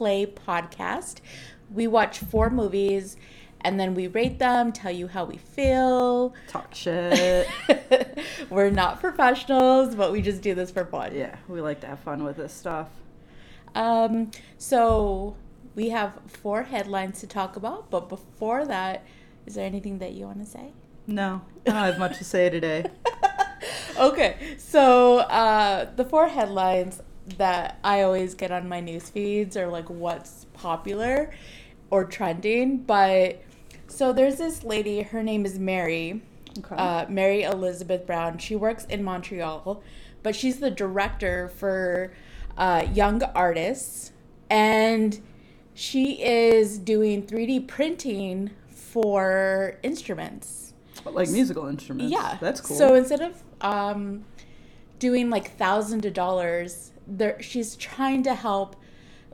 are We Hit Play Podcast. We watch four movies and then we rate them, tell you how we feel. Talk shit. We're not professionals, but we just do this for fun. yeah, we like to have fun with this stuff. Um, so we have four headlines to talk about, but before that, is there anything that you want to say? No, I don't have much to say today. okay, so uh, the four headlines that I always get on my news feeds or like what's popular or trending. But so there's this lady, her name is Mary, Okay. uh, Mary Elizabeth Brown. She works in Montreal, but she's the director for uh, Young Artists, and she is doing 3D printing for instruments. Like musical instruments. Yeah, That's cool. So instead of um, doing like thousands of dollars, there she's trying to help.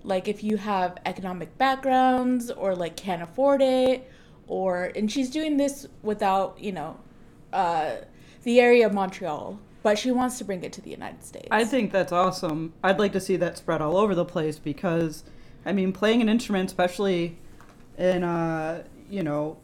Like if you have economic backgrounds or like can't afford it, or and she's doing this without you know, uh, the area of Montreal, but she wants to bring it to the United States. I think that's awesome. I'd like to see that spread all over the place because, I mean, playing an instrument, especially in a you know,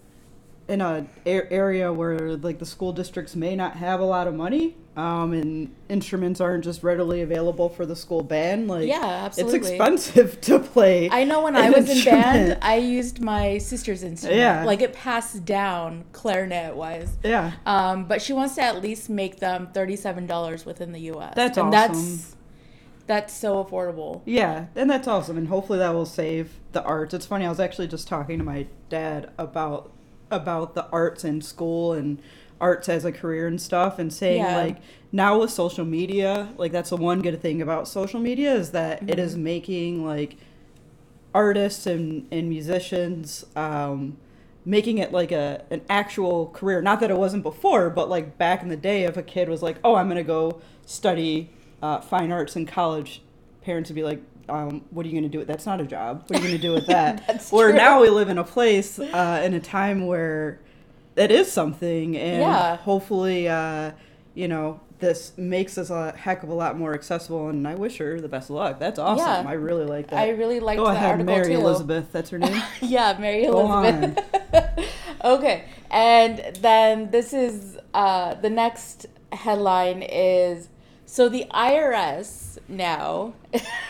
in a a- area where like the school districts may not have a lot of money, um, and instruments aren't just readily available for the school band. Like, Yeah, absolutely. it's expensive to play. I know when I was in band. I used my sister's instrument. Yeah. Like it passed down clarinet wise. yeah, Um, but she wants to at least make them thirty-seven dollars within the U.S. That's and awesome. That's that's so affordable. Yeah, and that's awesome, and hopefully that will save the arts. It's funny. I was actually just talking to my dad about about the arts in school and arts as a career and stuff, and saying Yeah. like now with social media, like that's the one good thing about social media is that it is making like artists and and musicians. Um, making it like a an actual career not that it wasn't before but like back in the day if a kid was like oh i'm to go study uh, fine arts in college parents would be like um, what are you going to do with that's not a job what are you going to do with that where true. now we live in a place uh, in a time where it is something and Yeah. hopefully uh, you know this makes us a heck of a lot more accessible and i wish her the best of luck that's awesome Yeah. i really like that I really liked go the ahead article mary too. elizabeth that's her name yeah, Mary Go Elizabeth. okay, and then this is uh, the next headline is so the IRS now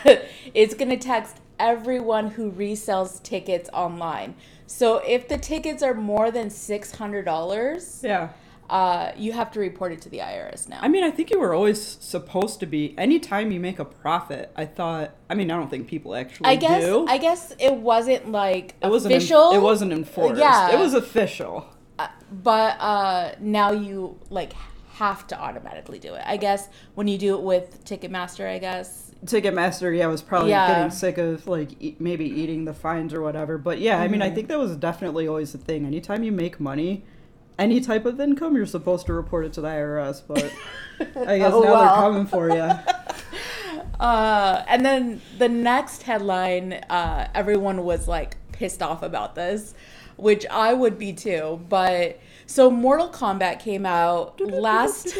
is going to text everyone who resells tickets online. So if the tickets are more than six hundred dollars, yeah uh, you have to report it to the IRS now. I mean, I think you were always supposed to be. Anytime you make a profit, I thought. I mean, I don't think people actually I guess do. I guess it wasn't like it wasn't official. it wasn't enforced. Yeah. It was official. Uh, but uh, now you like have to automatically do it. I guess when you do it with Ticketmaster, I guess. Ticketmaster, yeah, was probably Yeah. getting sick of like e- maybe eating the fines or whatever. But yeah, I mean, I Mhm. think that was definitely always the thing. Anytime you make money, any type of income, you're supposed to report it to the IRS. But I guess Oh, now well. they're coming for you. Uh, and then the next headline, uh, everyone was like pissed off about this, which I would be too. But so Mortal Kombat came out last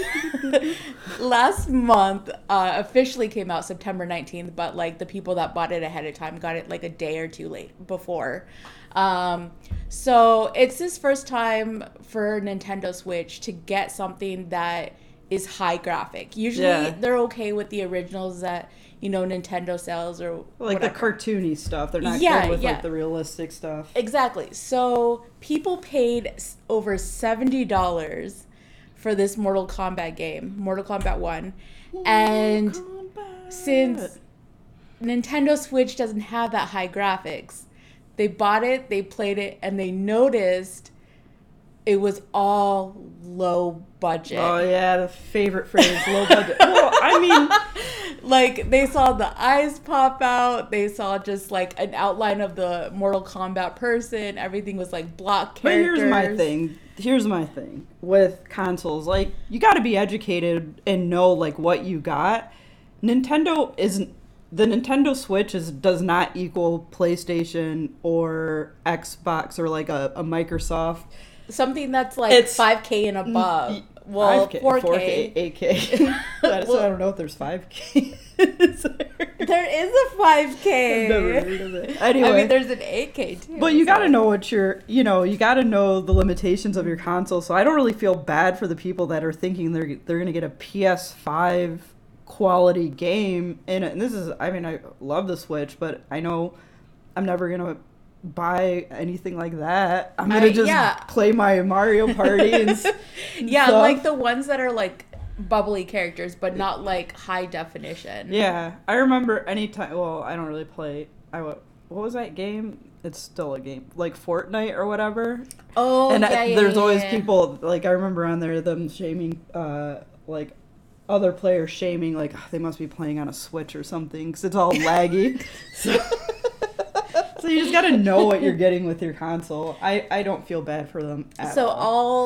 last month. Uh, officially came out September nineteenth, but like the people that bought it ahead of time got it like a day or two late before. Um, so it's this first time for Nintendo Switch to get something that is high graphic. Usually Yeah. they're okay with the originals that you know Nintendo sells or like whatever. the cartoony stuff. They're not Yeah, good with yeah. like the realistic stuff. Exactly. So people paid over seventy dollars for this Mortal Kombat game, Mortal Kombat One, and since Nintendo Switch doesn't have that high graphics, they bought it, they played it, and they noticed it was all low budget. Oh yeah, the favorite phrase, low budget. well, I mean, like they saw the eyes pop out they saw just like an outline of the mortal kombat person everything was like block characters. but here's my thing. Here's my thing with consoles. Like, you got to be educated and know like what you got. Nintendo isn't. The Nintendo Switch is does not equal PlayStation or Xbox or like a, a Microsoft. Something that's like It's- 5k and above well, 5K, 4K. 4K, 8K. That's- Well- I don't know if there's 5K. Is there? There is a 5K. I've never heard of it. Anyway, I mean, there's an 8K too. But you got to know what you're, you know, you got to know the limitations of your console. So I don't really feel bad for the people that are thinking they're they're going to get a PS5 quality game in it. And this is, I mean, I love the Switch, but I know I'm never going to buy anything like that. I'm going I- just yeah. play my Mario Party and, Yeah, stuff. like the ones that are like bubbly characters, but not like high definition. Yeah, I remember anytime. Well, I don't really play. I what was that game? It's still a game, like Fortnite or whatever. Oh, and yeah, I- yeah, there's yeah, always people like I remember on there them shaming uh like other players shaming like "Oh, they must be playing on a Switch or something because it's all laggy. so, so you just got to know what you're getting with your console. I I don't feel bad for them. At So all.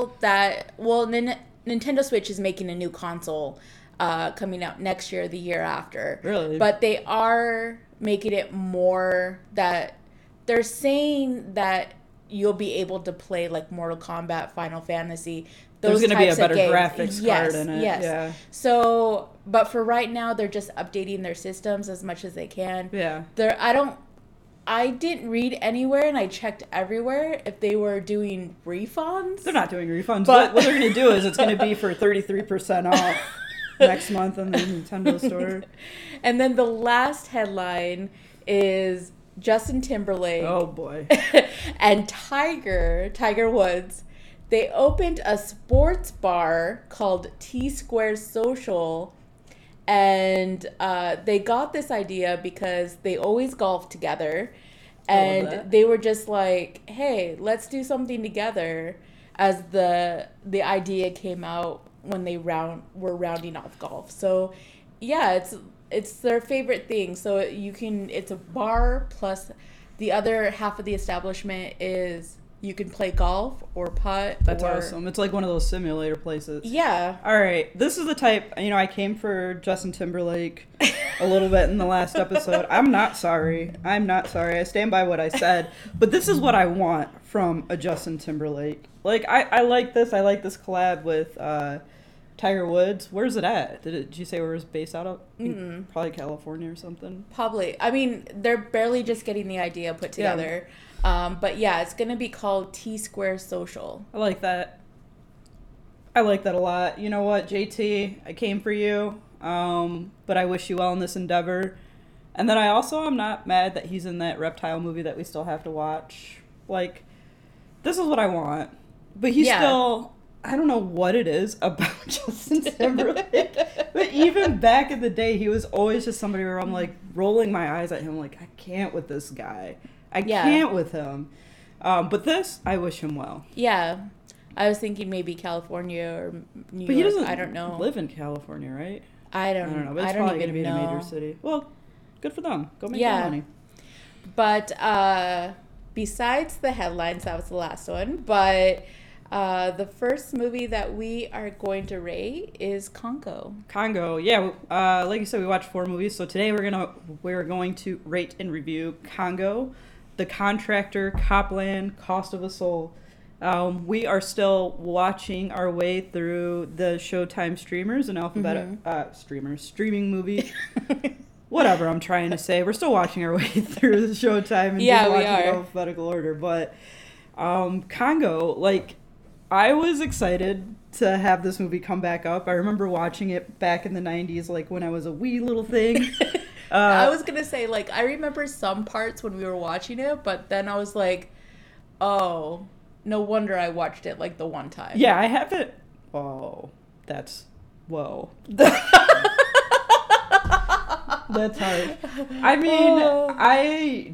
all that, well, Nin- Nintendo Switch is making a new console uh, coming out next year, the year after. Really? But they are making it more that they're saying that you'll be able to play like Mortal Kombat, Final Fantasy. Those There's gonna be a better graphics yes, card in it, Yes. yeah. So, but for right now, they're just updating their systems as much as they can. yeah. There, I don't. I didn't read anywhere, and I checked everywhere if they were doing refunds. They're not doing refunds. But- what, what they're going to do is it's going to be for 33% off next month on the Nintendo store. And then the last headline is Justin Timberlake Oh boy. and Tiger, Tiger Woods. They opened a sports bar called T Square Social. And uh, they got this idea because they always golf together. And they were just like, hey, let's do something together as the the idea came out when they round were rounding off golf. So yeah, it's it's their favorite thing. So you can it's a bar plus the other half of the establishment is you can play golf or putt. That's or, awesome. It's like one of those simulator places. Yeah. All right, this is the type. You know, I came for Justin Timberlake a little bit in the last episode. I'm not sorry. I'm not sorry. I stand by what I said. But this is what I want from a Justin Timberlake. Like, I, I like this. I like this collab with uh, Tiger Woods. Where's it at? Did, it, did you say where it's based out of? Mm-mm. Probably California or something. Probably. I mean, they're barely just getting the idea put Yeah. Um, but yeah, it's gonna be called T Square Social. I like that. I like that a lot. You know what, JT? I came for you, um, but I wish you well in this endeavor. And then I also am not mad that he's in that reptile movie that we still have to watch. Like, this is what I want. But he's Yeah. still. I don't know what it is about Justin Timberlake. but even back in the day, he was always just somebody where I'm like rolling my eyes at him, like, I can't with this guy. I Yeah. can't with him. Um, but this, I wish him well. Yeah. I was thinking maybe California or New But he York. doesn't I don't know. live in California, right? I I don't, don't know, but it's I don't probably going to be know. in a major city. Well, good for them. Go make Yeah. money. But uh, besides the headlines, that was the last one. But uh, the first movie that we are going to rate is Congo. Congo, yeah. Uh, like you said, we watched four movies. So today we're gonna we're going to rate and review Congo, The Contractor, Cop Land, Cost of a Soul. Um, we are still watching our way through the Showtime streamers and alphabetic Mm-hmm. uh, streamers streaming movie. Whatever I'm trying to say, we're still watching our way through the Showtime and Yeah, just watching in alphabetical order. But um, Congo, like I was excited to have this movie come back up. I remember watching it back in the 90s, like when I was a wee little thing. Uh, I was gonna say like I remember some parts when we were watching it, but then I was like, oh, no wonder I watched it like the one time. yeah, I haven't. Oh, that's whoa. that's hard. I mean, Oh. I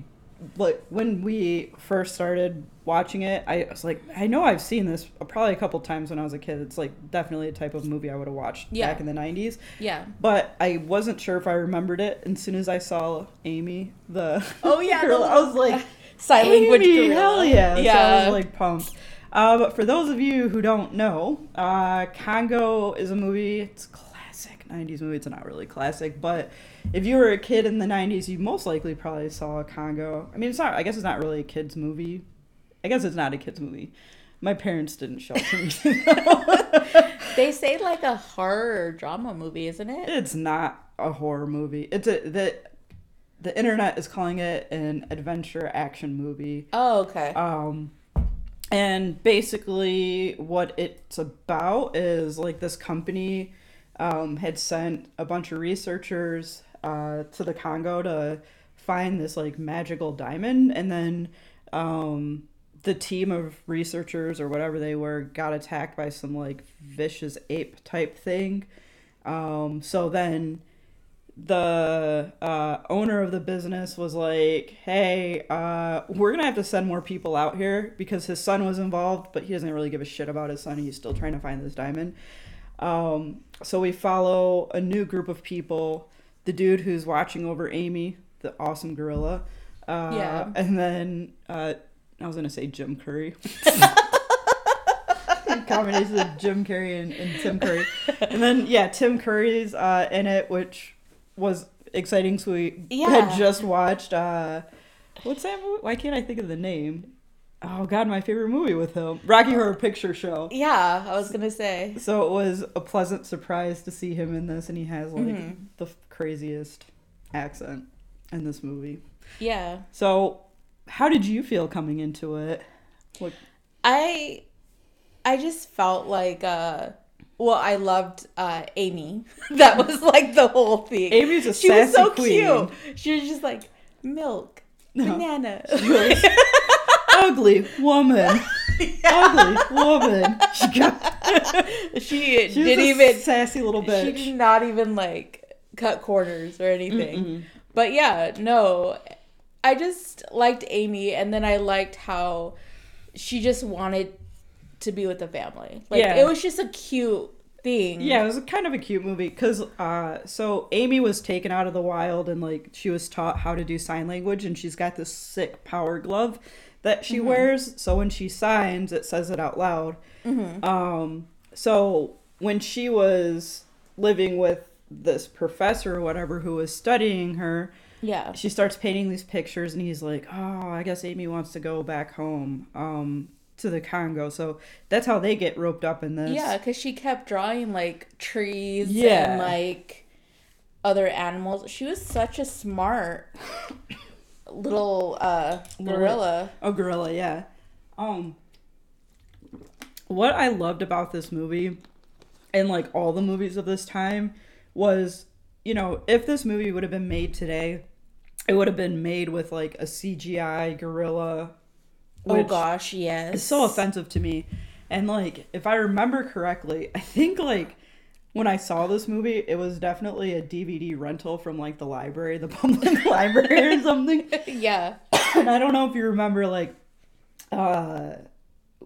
like when we first started watching it. I was like, I know I've seen this probably a couple times when I was a kid. It's like definitely a type of movie I would have watched Yeah. back in the 90s. Yeah. But I wasn't sure if I remembered it. And as soon as I saw Amy, the Oh yeah. girl, I was like, sign language gorilla. hell yeah! So I was like pumped. Uh, but for those of you who don't know, uh, Congo is a movie. It's a classic '90s movie. It's not really classic, but if you were a kid in the '90s, you most likely probably saw Congo. I mean, it's not. I guess it's not really a kids movie. I guess it's not a kids movie. My parents didn't show it to me. They say like a horror drama movie, isn't it? It's not a horror movie. It's a the the internet is calling it an adventure action movie. Oh, okay. Um, and basically, what it's about is like this company um, had sent a bunch of researchers uh, to the Congo to find this like magical diamond, and then um, the team of researchers or whatever they were got attacked by some like vicious ape type thing. Um, so then the uh, owner of the business was like, "Hey, uh, we're gonna have to send more people out here because his son was involved, but he doesn't really give a shit about his son. He's still trying to find this diamond." Um, so we follow a new group of people. The dude who's watching over Amy, the awesome gorilla, uh, Yeah. and then uh, I was gonna say Jim Curry. combination of Jim Curry and, and Tim Curry. And then yeah, Tim Curry's uh, in it, which was exciting. So we Yeah. had just watched uh, what's that movie? Why can't I think of the name? Oh God, my favorite movie with him, Rocky Horror Picture Show. Yeah, I was gonna say. So it was a pleasant surprise to see him in this, and he has like Mhm. the craziest accent in this movie. Yeah. So, how did you feel coming into it? What, I I just felt like uh well, I loved uh Amy. that was like the whole thing. Amy's a she was sassy so queen. cute. She was just like milk, No. banana. ugly woman, ugly woman. She got she, she didn't a even sassy little she bitch. did not even like cut corners or anything. Mm-mm. But yeah, no. I just liked Amy and then I liked how she just wanted to be with the family. Like Yeah. it was just a cute thing. Yeah, it was kind of a cute movie because uh, so Amy was taken out of the wild and like she was taught how to do sign language, and she's got this sick power glove that she Mm-hmm. wears. So when she signs, it says it out loud. Mm-hmm. Um, so when she was living with this professor or whatever who was studying her, Yeah. she starts painting these pictures and he's like oh i guess amy wants to go back home um to the congo so that's how they get roped up in this Yeah, because she kept drawing like trees Yeah. and like other animals. She was such a smart little uh gorilla. a gorilla yeah um what i loved about this movie and like all the movies of this time was you know if this movie would have been made today it would have been made with like a cgi gorilla Oh gosh, yes. It's so offensive to me. And like, if I remember correctly, I think like when I saw this movie, it was definitely a DVD rental from like the library, the public library or something. yeah. And I don't know if you remember like uh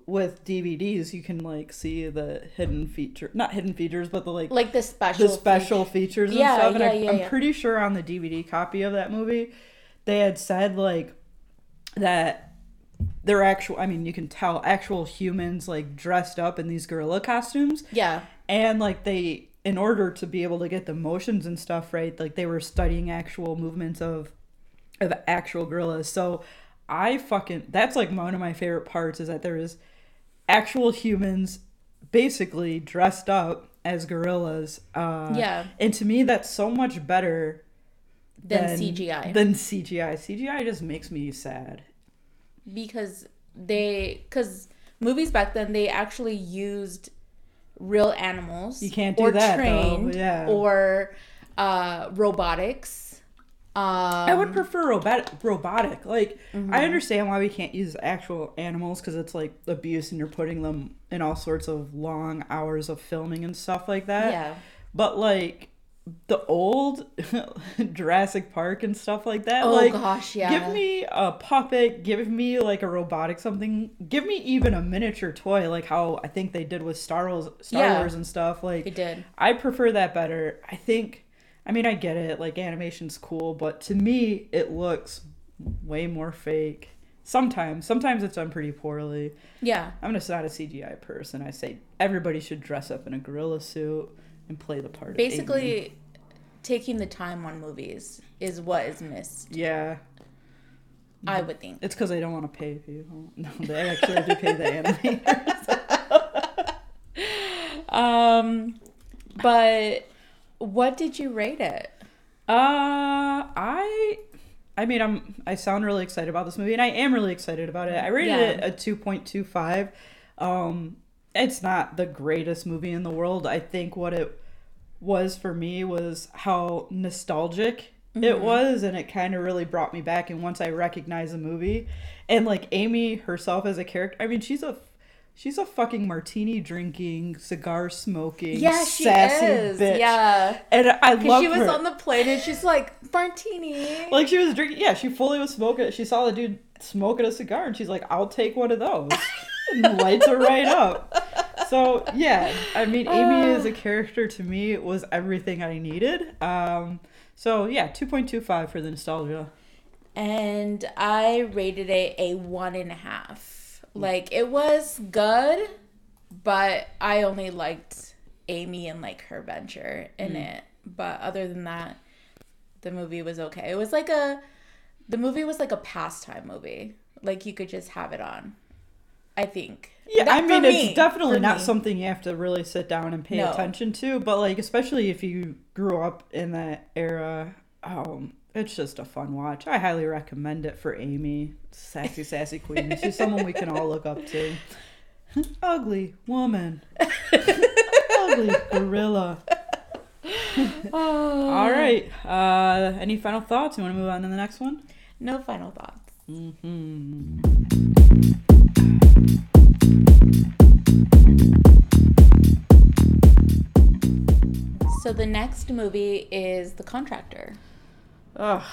with DVDs you can like see the hidden feature not hidden features, but the like Like the special the special features and Yeah, stuff. And I, yeah, yeah, I'm yeah. pretty sure on the DVD copy of that movie, they had said like that they're actual. I mean, you can tell actual humans like dressed up in these gorilla costumes, Yeah. and like they, in order to be able to get the motions and stuff right, like they were studying actual movements of of actual gorillas. So I fucking that's like one of my favorite parts is that there is actual humans basically dressed up as gorillas. Uh, Yeah. and to me that's so much better than CGI. Than CGI. CGI just makes me sad. because they because movies back then they actually used real animals You can't do or that, though. trained Yeah. or uh robotics um I would prefer robotic. Robotic, like Mm-hmm. I understand why we can't use actual animals because it's like abuse, and you're putting them in all sorts of long hours of filming and stuff like that. yeah But like the old Jurassic Park and stuff like that. oh like, gosh yeah Give me a puppet. Give me like a robotic something. Give me even a miniature toy, like how I think they did with Star Wars, Star Yeah. Wars and stuff. Like they did I prefer that better. I think, I mean, I get it. Like, animation's cool, but to me, it looks way more fake. Sometimes, sometimes it's done pretty poorly. yeah I'm just not a CGI person. I say everybody should dress up in a gorilla suit and play the part. basically taking the time on movies is what is missed yeah, i would think it's because they don't want to pay people. No, they actually have to pay the animators. Um, but what did you rate it? Uh, I, I mean, I'm. I sound really excited about this movie, and I am really excited about it. I rated Yeah. it a two point two five. Um, it's not the greatest movie in the world. I think what it was for me was how nostalgic it was, and it kind of really brought me back. And once I recognized the movie, and like Amy herself as a character, I mean, she's a. She's a fucking martini drinking, cigar smoking, Yeah, she sassy is. bitch. Yeah. and I love she was her. on the plane and she's like, Martini. Like she was drinking, yeah, she fully was smoking. She saw the dude smoking a cigar, and she's like, "I'll take one of those." and the lights her right up. So yeah, I mean, Amy as a character to me was everything I needed. Um, so yeah, two point two five for the nostalgia. and I rated it a one and a half. Like it was good, but I only liked Amy and like her venture in it. But other than that, the movie was okay. It was like a the movie was like a pastime movie. Like you could just have it on. I think. Yeah, That- I mean, for it's me, definitely not me. something you have to really sit down and pay No. attention to. But like, especially if you grew up in that era, um, it's just a fun watch. I highly recommend it for Amy, sassy, sassy queen. She's someone we can all look up to. Ugly woman, ugly gorilla. All right. Uh, any final thoughts? You want to move on to the next one? No final thoughts. hmm So the next movie is The Contractor. Ugh,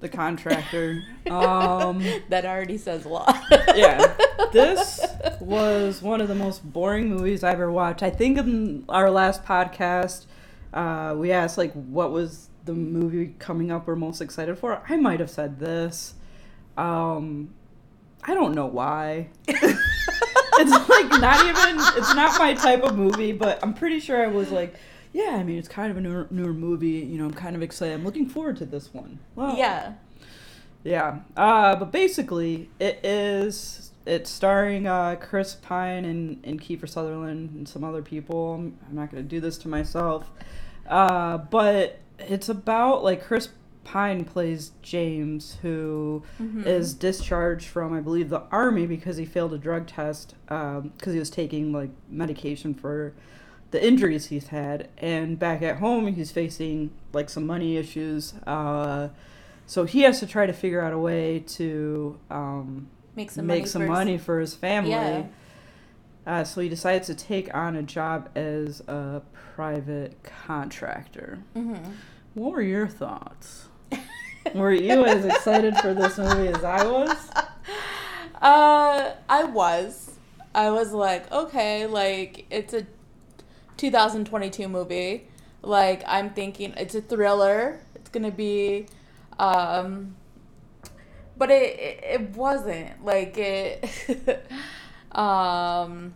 the contractor. um. That already says a lot. yeah, this was one of the most boring movies I ever watched. I think in our last podcast, uh, we asked like what was the movie coming up we're most excited for. I might have said this. Um, I don't know why. it's like not even. It's not my type of movie, but I'm pretty sure I was like. Yeah, I mean it's kind of a newer, newer movie. You know, I'm kind of excited. I'm looking forward to this one. Well, yeah. yeah. Uh, but basically, it is. It's starring uh, Chris Pine and, and Kiefer Sutherland and some other people. I'm, I'm not going to do this to myself. Uh, but it's about, like, Chris Pine plays James, who is Mhm. discharged from, I believe, the army because he failed a drug test because he was taking, like, medication for the injuries he's had. And back at home, he's facing, like, some money issues. Uh, so he has to try to figure out a way to um, Make some make money some first. money for his family. Yeah. Uh, so he decides to take on a job as a private contractor. Mm-hmm. What were your thoughts? were you as excited for this movie as I was? Uh, I was. I was like, okay, like it's a 2022 movie. Like I'm thinking it's a thriller. It's gonna be, um, but it it, wasn't like it. um,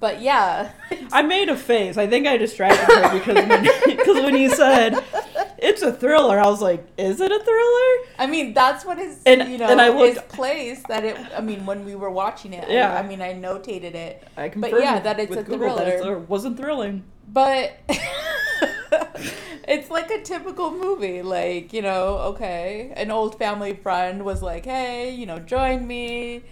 but yeah, I made a face. I think I distracted her because when, because when you said it's a thriller, I was like, is it a thriller? I mean that's what is And- you know and I looked- placed that it. I mean when we were watching it, Yeah. I, I mean I notated it, I confirmed But yeah, that it's a Google thriller. it wasn't thrilling. but it's like a typical movie like you know okay an old family friend was like hey you know join me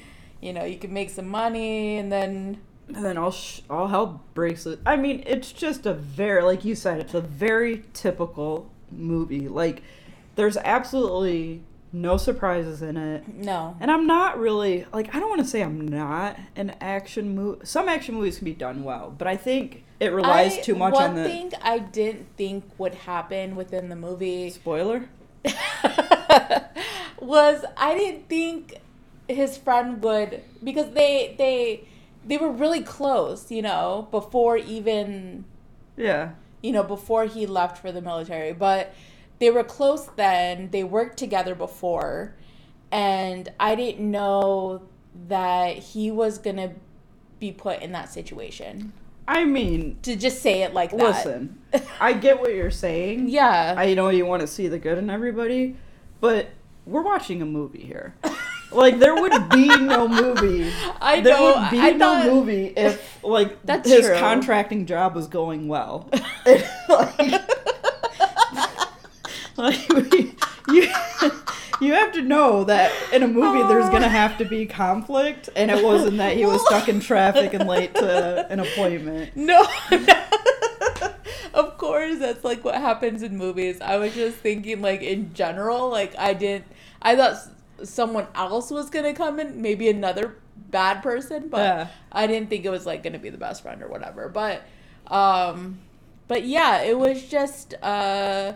you know you can make some money and then And then all sh- all hell breaks it. I mean, it's just a very, like you said, it's a very typical movie. Like, there's absolutely no surprises in it. no And I'm not really like I don't want to say I'm not an action movie. Some action movies can be done well, but I think it relies I- too much on the One thing i didn't think would happen within the movie spoiler. was i didn't think his friend would because they they they were really close you know before even Yeah. You know, before he left for the military. But they were close then. They worked together before. And I didn't know that he was going to be put in that situation. I mean, To just say it like that. listen. I get what you're saying. Yeah. I know you want to see the good in everybody, but we're watching a movie here. Like there would be no movie. I there know. would be I no thought, movie if like That's his true. contracting job was going well. like, like, we- you you have to know that in a movie there's gonna have to be conflict, and it wasn't that he was stuck in traffic and late to an appointment. No. of course, that's like what happens in movies. I was just thinking, like in general, like I didn't. I thought someone else was gonna come in, maybe another bad person, but Yeah. I didn't think it was like gonna be the best friend or whatever. But, um, but yeah, it was just, uh,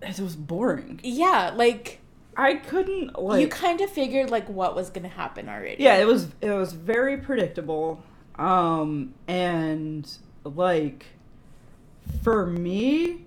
It was boring. yeah, like I couldn't like. you kind of figured like what was gonna happen already. yeah, it was it was very predictable. Um, and like for me,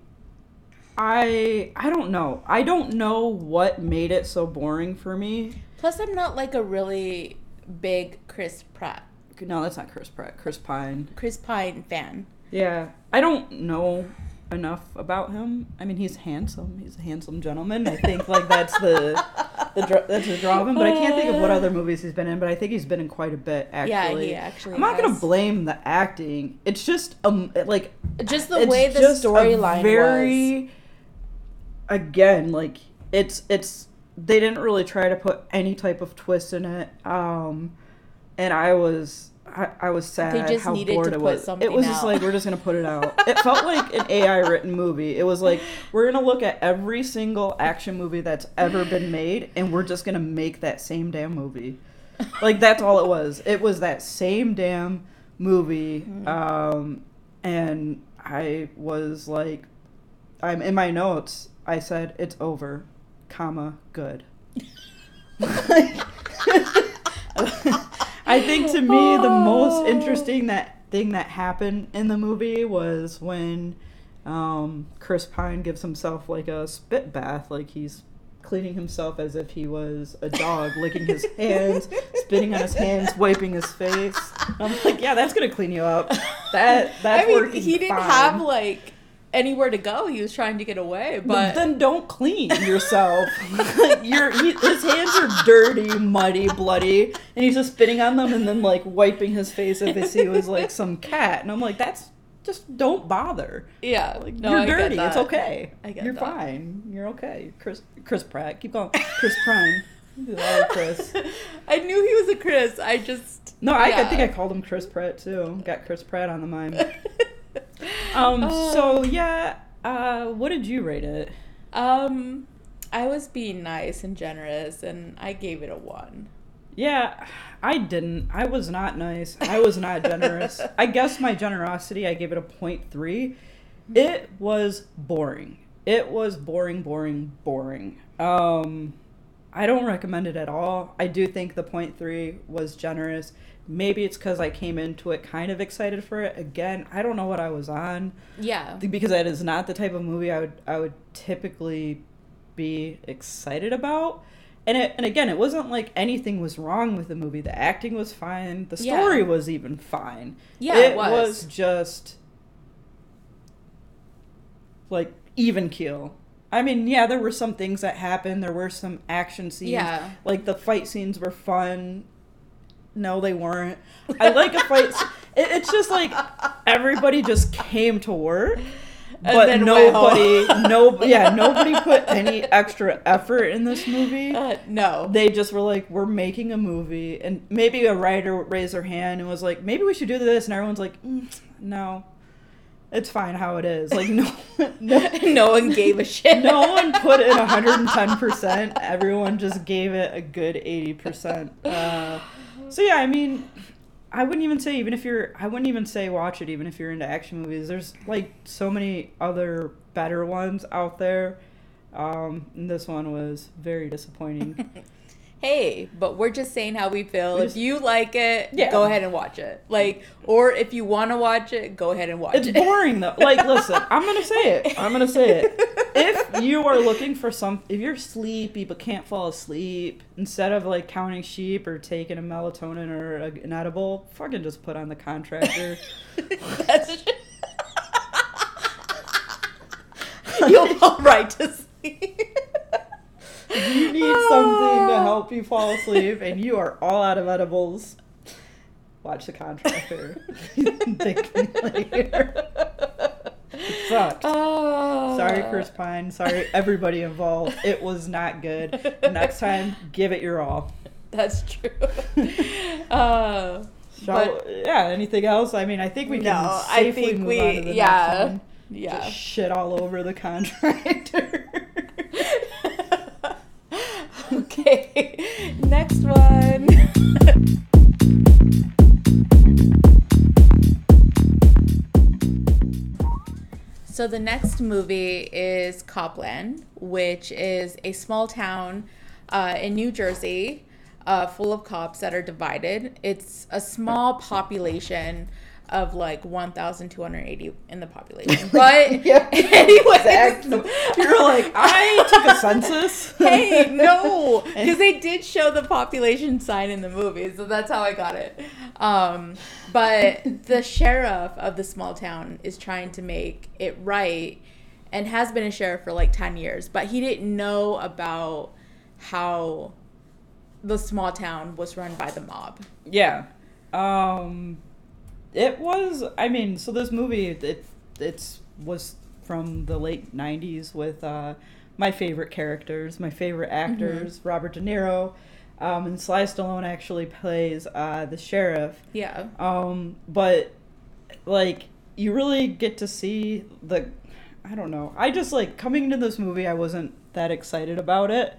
I I don't know. I don't know what made it so boring for me. Plus, I'm not like a really big Chris Pratt, No, that's not Chris Pratt. Chris Pine. Chris Pine fan. Yeah, I don't know enough about him. I mean, he's handsome. He's a handsome gentleman. I think like that's the the that's the draw of him. But I can't think of what other movies he's been in. But I think he's been in quite a bit. Actually, Yeah, he actually I'm not gonna blame the acting. It's just um like Just the way the storyline was. very again like it's it's they didn't really try to put any type of twist in it um and i was i, I was sad they just how needed bored to it put was. It was just like we're just gonna put it out. It felt like an ai written movie. It was like we're gonna look at every single action movie that's ever been made and we're just gonna make that same damn movie. Like that's all it was. It was that same damn movie Mm-hmm. um and i was like i'm in my notes i said it's over comma good. I think to me the most interesting that thing that happened in the movie was when um, chris pine gives himself like a spit bath like he's cleaning himself as if he was a dog licking his hands spitting on his hands wiping his face. I'm like yeah that's gonna clean you up. That that's I mean, working he didn't fine. have like anywhere to go. He was trying to get away, But then don't clean yourself. Your he, his hands are dirty, muddy, bloody, and he's just spitting on them and then like wiping his face as if he was like some cat. And I'm like, that's just don't bother. yeah, like no, You're I get dirty. It's okay. I get You're that. fine. You're okay. Chris Chris Pratt. Keep going. Chris Prime. I Chris. I knew he was a Chris. I just No, I, I think I called him Chris Pratt too. Got Chris Pratt on the mind. Um. So yeah. Uh. What did you rate it? um, I was being nice and generous, and I gave it a one. Yeah, I didn't. I was not nice. I was not generous. I guess my generosity, I gave it a three. It was boring. It was boring, boring, boring. Um, I don't recommend it at all. I do think the three was generous. Maybe it's because I came into it kind of excited for it. Again, I don't know what I was on Yeah, because that is not the type of movie I would I would typically be excited about. And it, and again, it wasn't like anything was wrong with the movie. The acting was fine. The Yeah. story was even fine. Yeah, it was. just like even keel. I mean, yeah, there were some things that happened. There were some action scenes. Yeah. Like the fight scenes were fun. No, they weren't. I like a fight. It, it's just like everybody just came to work, but nobody, no, yeah, nobody put any extra effort in this movie. uh, no. They just were like, "We're making a movie," and maybe a writer raised their hand and was like, "Maybe we should do this," and everyone's like, mm, "No, it's fine how it is." Like, no, no, no one gave a shit. no one put in 110%. Everyone just gave it a good 80%. Uh, so yeah, I mean, I wouldn't even say even if you're I wouldn't even say watch it even if you're into action movies. There's like so many other better ones out there. Um, this one was very disappointing. hey, but we're just saying how we feel. If you like it, Yeah. go ahead and watch it. Like, or if you want to watch it, go ahead and watch It's it. It's boring though. Like, listen, I'm gonna say it. I'm gonna say it. If you are looking for some, if you're sleepy but can't fall asleep, instead of like counting sheep or taking a melatonin or a, an edible, fucking just put on the contractor. That's You'll fall right to sleep. If you need something to help help you fall asleep and you are all out of edibles, watch The Contractor. Thank me later. It sucked. Oh. Sorry, Chris Pine. Sorry, everybody involved. It was not good. Next time, give it your all. That's true. uh, Shall, But- yeah, anything else? I mean, I think we can No, I think move we- on to the yeah. next one. yeah. Just shit all over the contractor. okay. Next one. So the next movie is Cop Land, which is a small town uh, in New Jersey, uh, full of cops that are divided. It's a small population of like 1,280 in the population. But Yeah, anyways, exact- You're like, I took a census. hey, no, because they did show the population sign in the movie, so that's how I got it. Um, but the sheriff of the small town is trying to make it right, and has been a sheriff for like ten years, but he didn't know about how the small town was run by the mob. Yeah. Um it was I mean, so this movie it it's was from the late 90s with uh my favorite characters, my favorite actors, Robert De Niro, um and Sly Stallone actually plays uh the sheriff. Yeah. Um but like you really get to see the I don't know. I just like coming into this movie I wasn't that excited about it.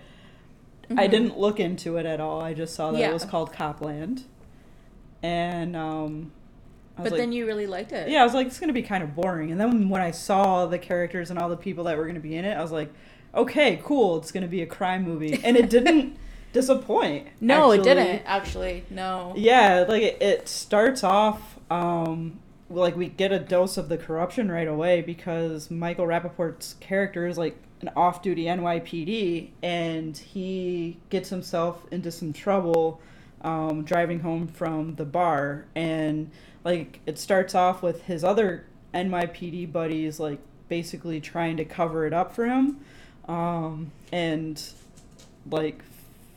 I Mhm. didn't look into it at all. I just saw that Yeah. it was called Cop Land. And um I But like, then you really liked it. yeah, I was like, it's gonna be kind of boring. And then when I saw the characters and all the people that were gonna be in it, I was like, okay, cool, it's gonna be a crime movie, and it didn't disappoint. No, it didn't actually. No. Yeah, like it, it starts off, um, like we get a dose of the corruption right away because Michael Rappaport's character is like an off-duty NYPD, and he gets himself into some trouble um, driving home from the bar, and like it starts off with his other NYPD buddies like basically trying to cover it up for him, um, and like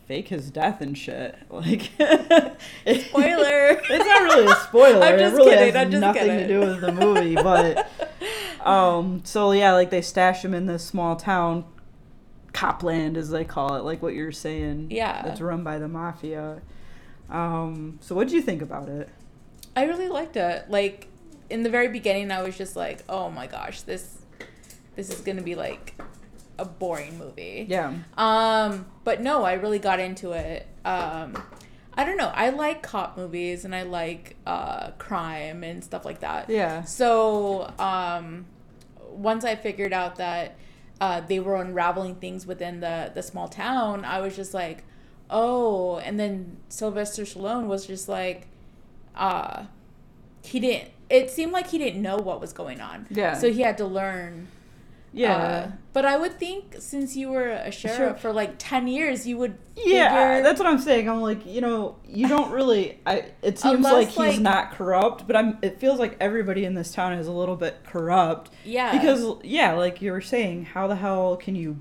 fake his death and shit. Like Spoiler. it's not really a spoiler. I'm it just really kidding, has I'm just nothing kidding. to do with the movie, but um so yeah, like they stash him in this small town Cop Land as they call it, like what you're saying. Yeah. That's run by the mafia. Um so what do you think about it? I really liked it. Like in the very beginning, I was just like, "Oh my gosh, this this is gonna be like a boring movie." Yeah. Um, but no, I really got into it. Um, I don't know. I like cop movies and I like uh, crime and stuff like that. Yeah. So um, once I figured out that uh, they were unraveling things within the the small town, I was just like, oh. And then Sylvester Stallone was just like, uh, he didn't. It seemed like he didn't know what was going on. Yeah. So he had to learn. Yeah. Uh, but I would think since you were a sheriff Sure. for like ten years, you would. yeah, figure- that's what I'm saying. I'm like, you know, you don't really. I. It seems Unless, like he's like- not corrupt, but I'm. It feels like everybody in this town is a little bit corrupt. Yeah. Because yeah, like you were saying, how the hell can you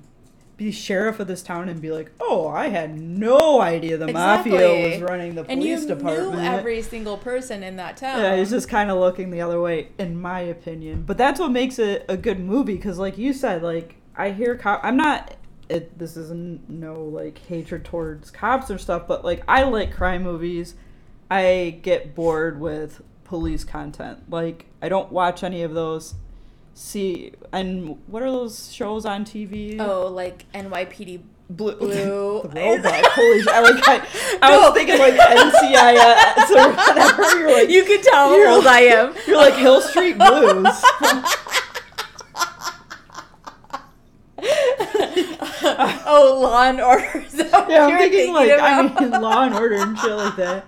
be sheriff of this town and be like, oh, I had no idea the mafia was running the and you police department. knew every single person in that town. yeah, he's just kind of looking the other way, in my opinion. But that's what makes it a good movie, because like you said, like I hear cop. I'm not. It, this is n- no like hatred towards cops or stuff, but like I like crime movies. I get bored with police content. Like I don't watch any of those. See, and what are those shows on TV? Oh, like NYPD Blue, Blue. the oh robot. Holy shit! I, like, I, I No. was thinking like NCIS or whatever. You're like, you could tell how old I am. you're like Hill Street Blues. oh, Law and Order. Is that what yeah, I'm you're thinking like I about? mean Law and Order and shit like that.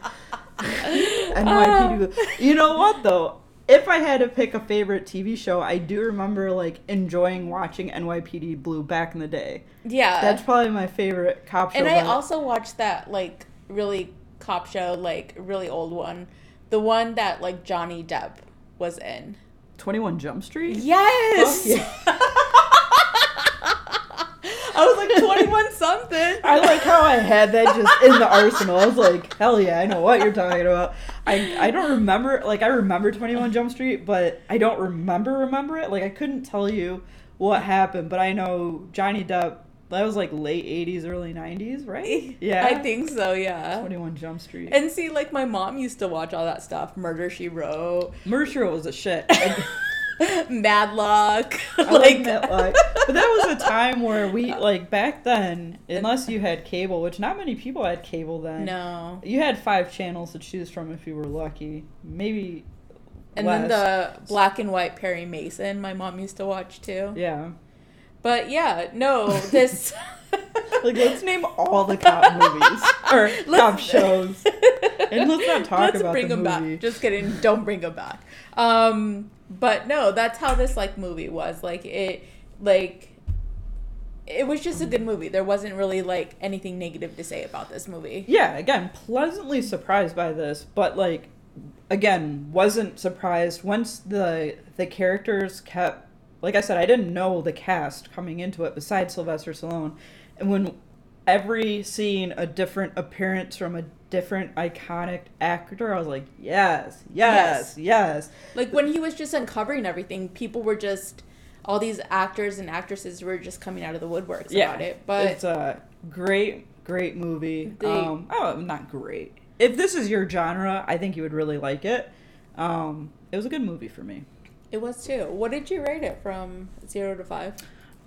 NYPD. Blue. Um, you know what though? If I had to pick a favorite TV show, I do remember like enjoying watching NYPD Blue back in the day. yeah. That's probably my favorite cop show. and I also watched that like really cop show, like really old one, the one that like Johnny Depp was in. 21 Jump Street. Yes. I I was like 21 something. I like how I had that just in the arsenal. I was like, hell yeah, I know what you're talking about. I I don't remember like I remember 21 Jump Street, but I don't remember remember it. Like I couldn't tell you what happened, but I know Johnny Depp. That was like late 80s, early 90s, right? Yeah. I think so, yeah. 21 Jump Street. And see, like my mom used to watch all that stuff. Murder She Wrote, Mercer was a shit. Matlock. I like like, but that was a time where we like back then unless you had cable which not many people had cable then No. you had five channels to choose from if you were lucky maybe And then the black and white Perry Mason, my mom used to watch too. yeah But yeah, no, this. like let's name all the cop movies or cop Let's- shows and let's not talk Let's about bring the them movie back. Just kidding. Don't bring them back. Um, but no, that's how this like movie was. Like it, like it was just a good movie. There wasn't really like anything negative to say about this movie. yeah again pleasantly surprised by this but like again wasn't surprised once the the characters kept like i said i didn't know the cast coming into it besides sylvester stallone when every scene a different appearance from a different iconic actor i was like yes yes yes, Like when he was just uncovering everything, people were just all these actors and actresses were just coming out of the woodworks yeah about it. But it's a great great movie They- um oh not great if this is your genre i think you would really like it um it was a good movie for me it was too. What did you rate it from zero to five?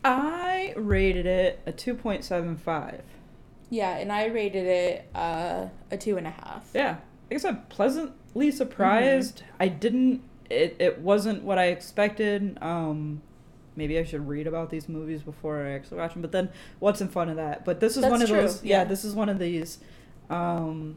I rated it a 2.75. Yeah, and I rated it uh, a two and a half. Yeah. I guess I'm pleasantly surprised. I didn't, it, it wasn't what I expected. Um, maybe I should read about these movies before I actually watch them. But then, what's in fun of that? But this is That's one of true, those, yeah. yeah. this is one of these um,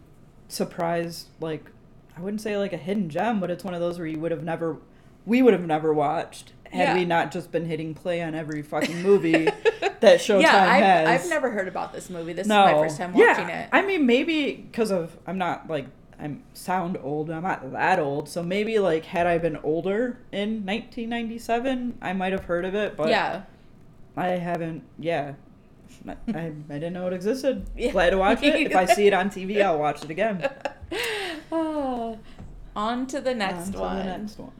surprise, like, I wouldn't say like a hidden gem, but it's one of those where you would have never, we would have never watched had Yeah. we not just been hitting play on every fucking movie that Showtime yeah, I've, has. I've never heard about this movie. This is my first time yeah. watching it. I mean, maybe because of I'm not like I'm sound old. I'm not that old, so maybe like had I been older in 1997, I might have heard of it. But yeah. I haven't. Yeah, I, I didn't know it existed. Yeah. Glad to watch it. If I see it on TV, I'll watch it again. Ah. on to the next On to. The next one.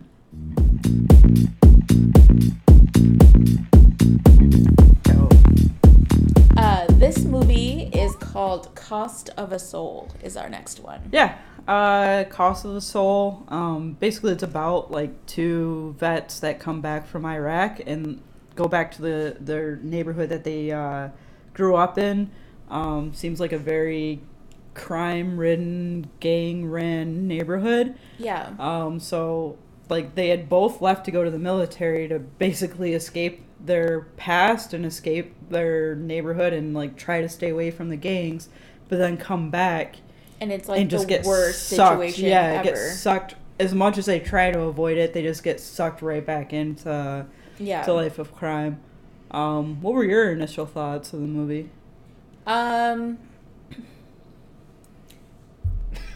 This movie is called Cost of a Soul. Is our next one. Yeah. Uh, Cost of the Soul. Um, basically, it's about like two vets that come back from Iraq and go back to the their neighborhood that they uh, grew up in. Um, seems like a very crime-ridden, gang-ran neighborhood. Yeah. Um, so like they had both left to go to the military to basically escape their past and escape their neighborhood and like try to stay away from the gangs, but then come back And it's like and just the get worst sucked. situation yeah, ever. get sucked. As much as they try to avoid it, they just get sucked right back into yeah. to life of crime. Um, what were your initial thoughts of the movie? Um,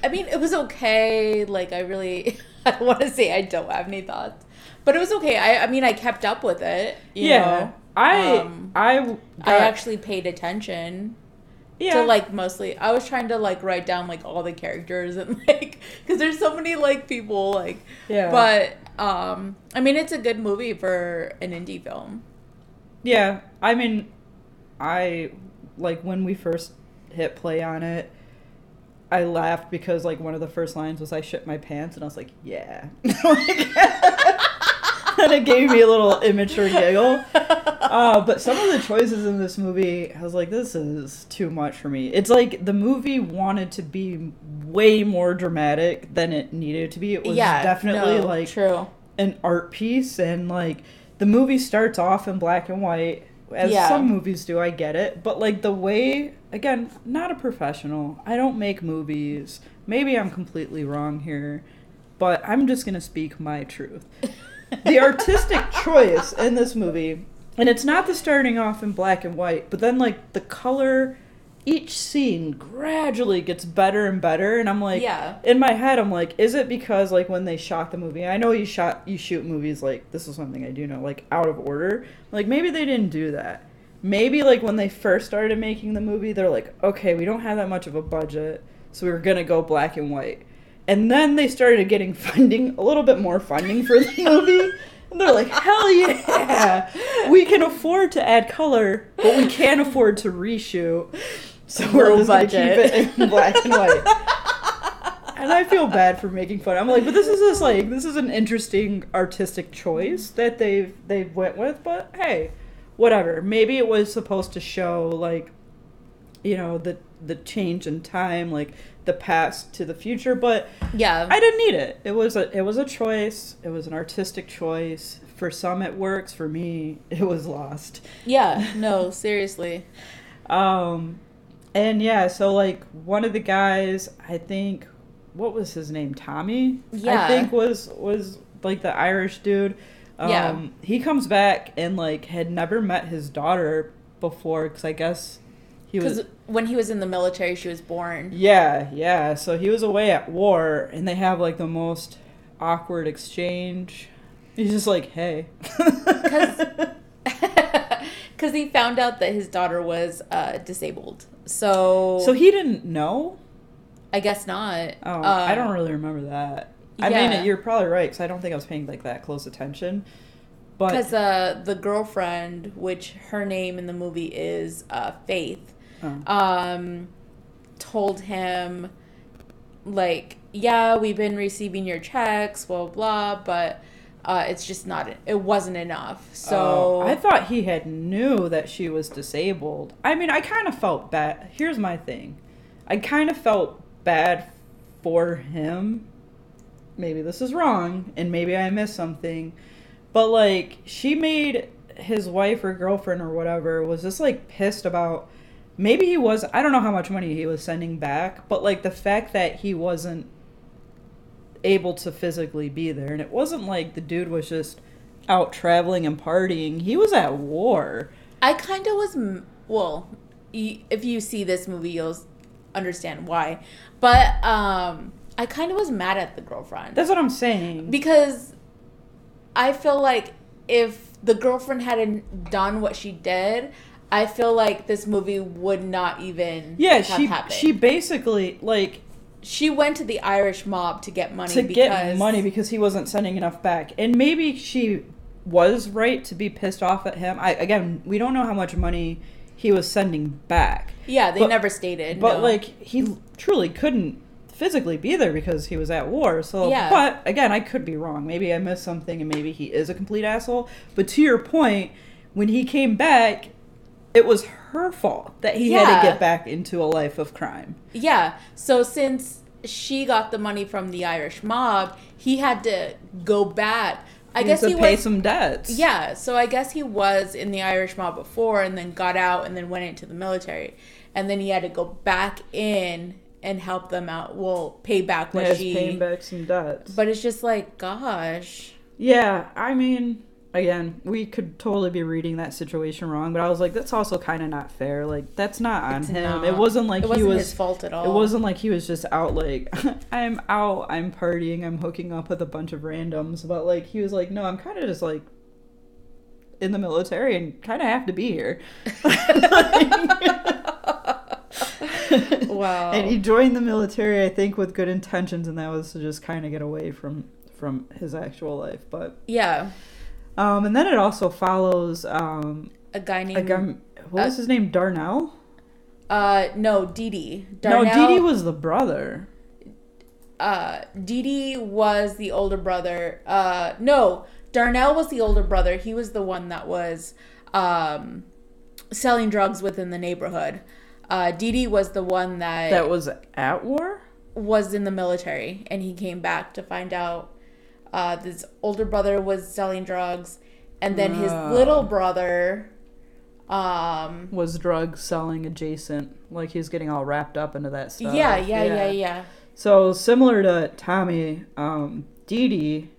I mean, it was okay. Like, I really, I don't want to say I don't have any thoughts, but it was okay. I, I mean, I kept up with it. You know? I Um, I I actually paid attention yeah to like mostly. I was trying to like write down like all the characters and like because there's so many like people like. yeah But um, I mean, it's a good movie for an indie film. Yeah, I mean, I like when we first hit play on it. I laughed because like one of the first lines was "I shit my pants," and I was like, "Yeah," and it gave me a little immature giggle. Uh, but some of the choices in this movie, I was like, "This is too much for me." It's like the movie wanted to be way more dramatic than it needed to be. It was yeah, definitely no, like true. an art piece and like the movie starts off in black and white as Yeah. some movies do i get it but like the way again not a professional i don't make movies maybe i'm completely wrong here but i'm just going to speak my truth the artistic choice in this movie and it's not the starting off in black and white but then like the color each scene gradually gets better and better and i'm like yeah. in my head i'm like is it because like when they shot the movie i know you shot you shoot movies like this is something i do know like out of order like maybe they didn't do that maybe like when they first started making the movie, they're like, okay, we don't have that much of a budget, so we were gonna go black and white. And then they started getting funding, a little bit more funding for the movie. And they're like, hell yeah, we can afford to add color, but we can't afford to reshoot. So we're just gonna keep it in black and white. And I feel bad for making fun. I'm like, but this is just like this is an interesting artistic choice that they've they went with. But hey, whatever. Maybe it was supposed to show like, you know, the the change in time, like the past to the future. But Yeah. I didn't need it. It was a it was a choice. It was an artistic choice. For some it works. For me, it was lost. yeah. No, seriously. Um, and yeah, so like one of the guys, I think, what was his name? Tommy. Yeah. I think was was like the Irish dude. Um, Yeah. He comes back and like had never met his daughter before because I guess he was. When he was in the military, she was born. Yeah, yeah. So he was away at war, and they have like the most awkward exchange. He's just like, "Hey." Because he found out that his daughter was uh, disabled. So, so he didn't know. I guess not. Oh, Uh, I don't really remember that. I yeah. mean, you're probably right because I don't think I was paying like that close attention. But Because uh, the girlfriend, which her name in the movie is uh, Faith, Oh. um, told him, like, yeah, we've been receiving your checks, blah, blah, blah, but uh, it's just not, it wasn't enough. So, Oh, I thought he had knew that she was disabled. I mean, I kind of felt bad. Here's my thing, I kind of felt bad for him. Maybe this is wrong, and maybe I missed something, but like she made his wife or girlfriend or whatever was just like pissed about. Maybe he was. I don't know how much money he was sending back, but like the fact that he wasn't able to physically be there. And it wasn't like the dude was just out traveling and partying. He was at war. I kind of was, well, if you see this movie, you'll understand why. But um, I kind of was mad at the girlfriend. That's what I'm saying. because I feel like if the girlfriend hadn't done what she did, I feel like this movie would not even yeah, have she happened. she basically like she went to the Irish mob to get money to because get money because he wasn't sending enough back. And maybe she was right to be pissed off at him. I again, we don't know how much money he was sending back. yeah, they but- never stated. But no. like he truly couldn't physically be there because he was at war. So Yeah. but again, I could be wrong. Maybe I missed something and maybe he is a complete asshole. But to your point, when he came back, it was her fault that he had to get back into a life of crime. Yeah. So since she got the money from the Irish mob, he had to go back. I He guess he to pay was. some debts. Yeah. So I guess he was in the Irish mob before, and then got out, and then went into the military, and then he had to go back in and help them out. Well, pay back what Yeah, she. paying back some debts. But it's just like, gosh. Yeah, I mean, again, we could totally be reading that situation wrong, but I was like, that's also kind of not fair. Like, that's not on It's him. not. It wasn't like it wasn't he was. his fault at all. It wasn't like he was just out like I'm out, I'm partying, I'm hooking up with a bunch of randoms, but like he was like, no, I'm kind of just like in the military and kind of have to be here. Wow. And he joined the military, I think, with good intentions, and that was to just kind of get away from from his actual life. But Yeah. Um, and then it also follows um, A guy named. a guy. What was his name? Darnell. uh, no. No, Darnell- Dee Dee was the brother. uh Dee was the older brother. Uh no, Darnell was the older brother. He was the one that was um selling drugs within the neighborhood. Uh Dee was the one that, That was at war. was in the military and he came back to find out uh this older brother was selling drugs and then his little brother um Was drug selling adjacent? Like he's getting all wrapped up into that stuff. yeah, yeah, yeah, yeah. So similar to Tommy, um, Dee Dee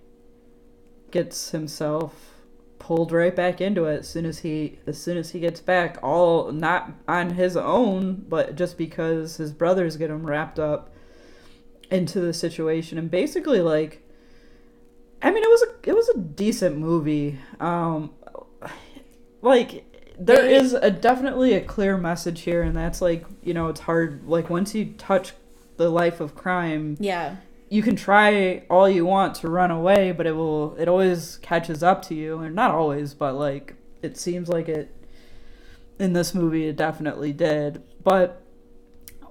gets himself pulled right back into it as soon as he as soon as he gets back. All not on his own, but just because his brothers get him wrapped up into the situation and basically like I mean it was a it was a decent movie. Um like there is a definitely a clear message here, and that's like you know it's hard. Like once you touch the life of crime, Yeah. you can try all you want to run away, but it will it always catches up to you, and not always, but like it seems like it in this movie it definitely did. But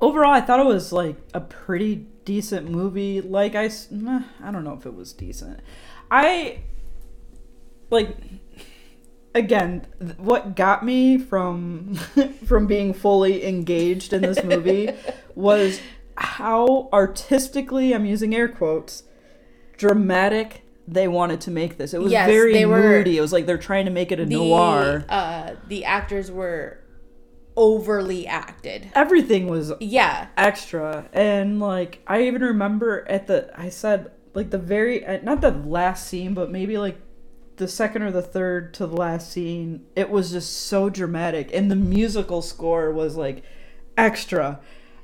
overall, I thought it was like a pretty decent movie. Like I, I don't know if it was decent. I like again what got me from from being fully engaged in this movie was how artistically i'm using air quotes dramatic they wanted to make this it was Yes, very they were- moody it was like they're trying to make it a The noir uh the actors were overly acted. everything was Yeah. extra and like i even remember at the i said like the very uh, not the last scene but maybe like the second or the third to the last scene it was just so dramatic and the musical score was like extra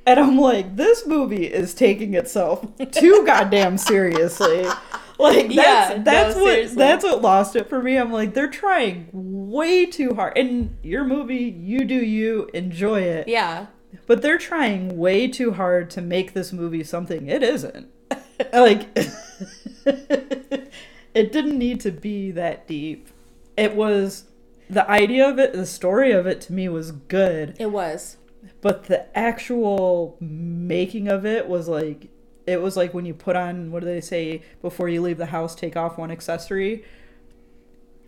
and i'm like this movie is taking itself too goddamn seriously like that's Yeah, no, that's what seriously. that's what lost it for me i'm like they're trying way too hard and your movie you do you enjoy it Yeah. but they're trying way too hard to make this movie something it isn't. like it didn't need to be that deep. It was the idea of it, the story of it to me was good, It was. but the actual making of it was like it was like when you put on what do they say before you leave the house take off one accessory.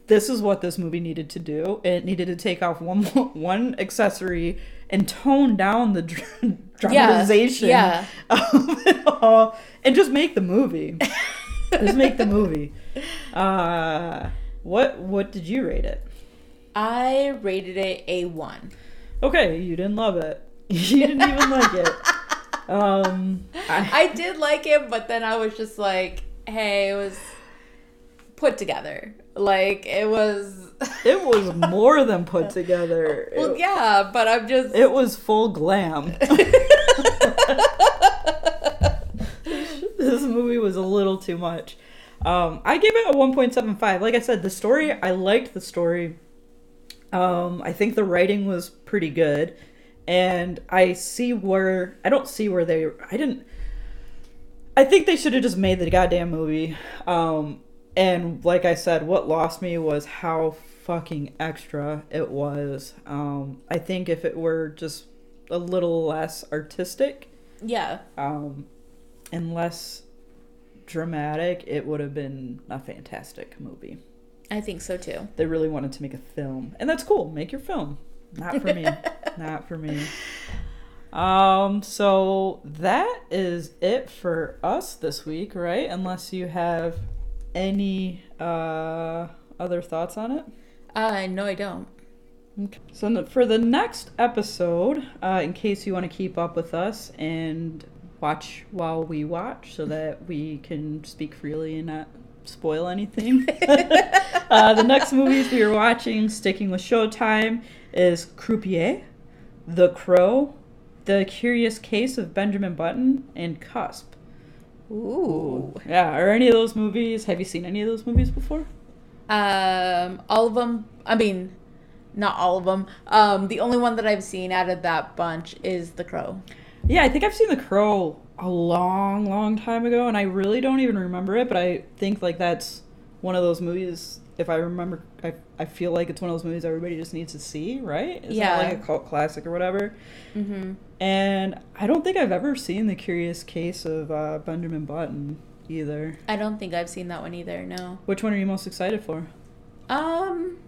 This is what this movie needed to do. It needed to take off one one accessory and tone down the dr- dramatization Yeah. of it all and just make the movie. Just make the movie. Uh what what did you rate it? I rated it a one. okay you didn't love it. You didn't even like it um I, I did like it, but then I was just like, hey, it was put together. Like it was It was more than put together. Well it, yeah, but I'm just it was full glam. this movie was a little too much. Um, I gave it a 1.75. Like I said, the story, I liked the story. Um, I think the writing was pretty good. And I see where, I don't see where they, I didn't, I think they should have just made the goddamn movie. Um, and like I said, what lost me was how fucking extra it was. Um, I think if it were just a little less artistic yeah. um, and less dramatic, it would have been a fantastic movie. I think so too. They really wanted to make a film, and that's cool. Make your film. Not for me. Not for me. Um, so that is it for us this week, right? Unless you have any uh other thoughts on it. Uh no I don't. Okay. So for the next episode, uh, in case you want to keep up with us and watch while we watch, so that we can speak freely and not spoil anything. uh, the next movies we are watching, sticking with Showtime, is Croupier, The Crow, The Curious Case of Benjamin Button, and Cusp. Ooh. Yeah, are any of those movies? Have you seen any of those movies before? Um all of them I mean not all of them. Um the only one that I've seen out of that bunch is The Crow. Yeah, I think I've seen The Crow a long, long time ago, and I really don't even remember it. But I think like that's one of those movies. If I remember, I, I feel like it's one of those movies everybody just needs to see, right? It's Yeah. like a cult classic or whatever. Mhm. And I don't think I've ever seen The Curious Case of uh, Benjamin Button either. I don't think I've seen that one either, no. Which one are you most excited for? Um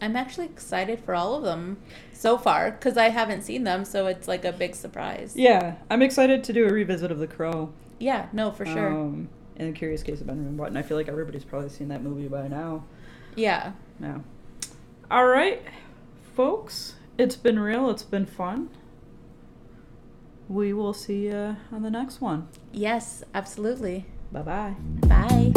I'm actually excited for all of them so far cuz I haven't seen them, so it's like a big surprise. Yeah, I'm excited to do a revisit of The Crow. Yeah, no, for sure. Um, in The Curious Case of Benjamin Button. I feel like everybody's probably seen that movie by now. Yeah. Yeah. All right, folks. It's been real. It's been fun. We will see you on the next one. Yes, absolutely. Bye-bye. Bye.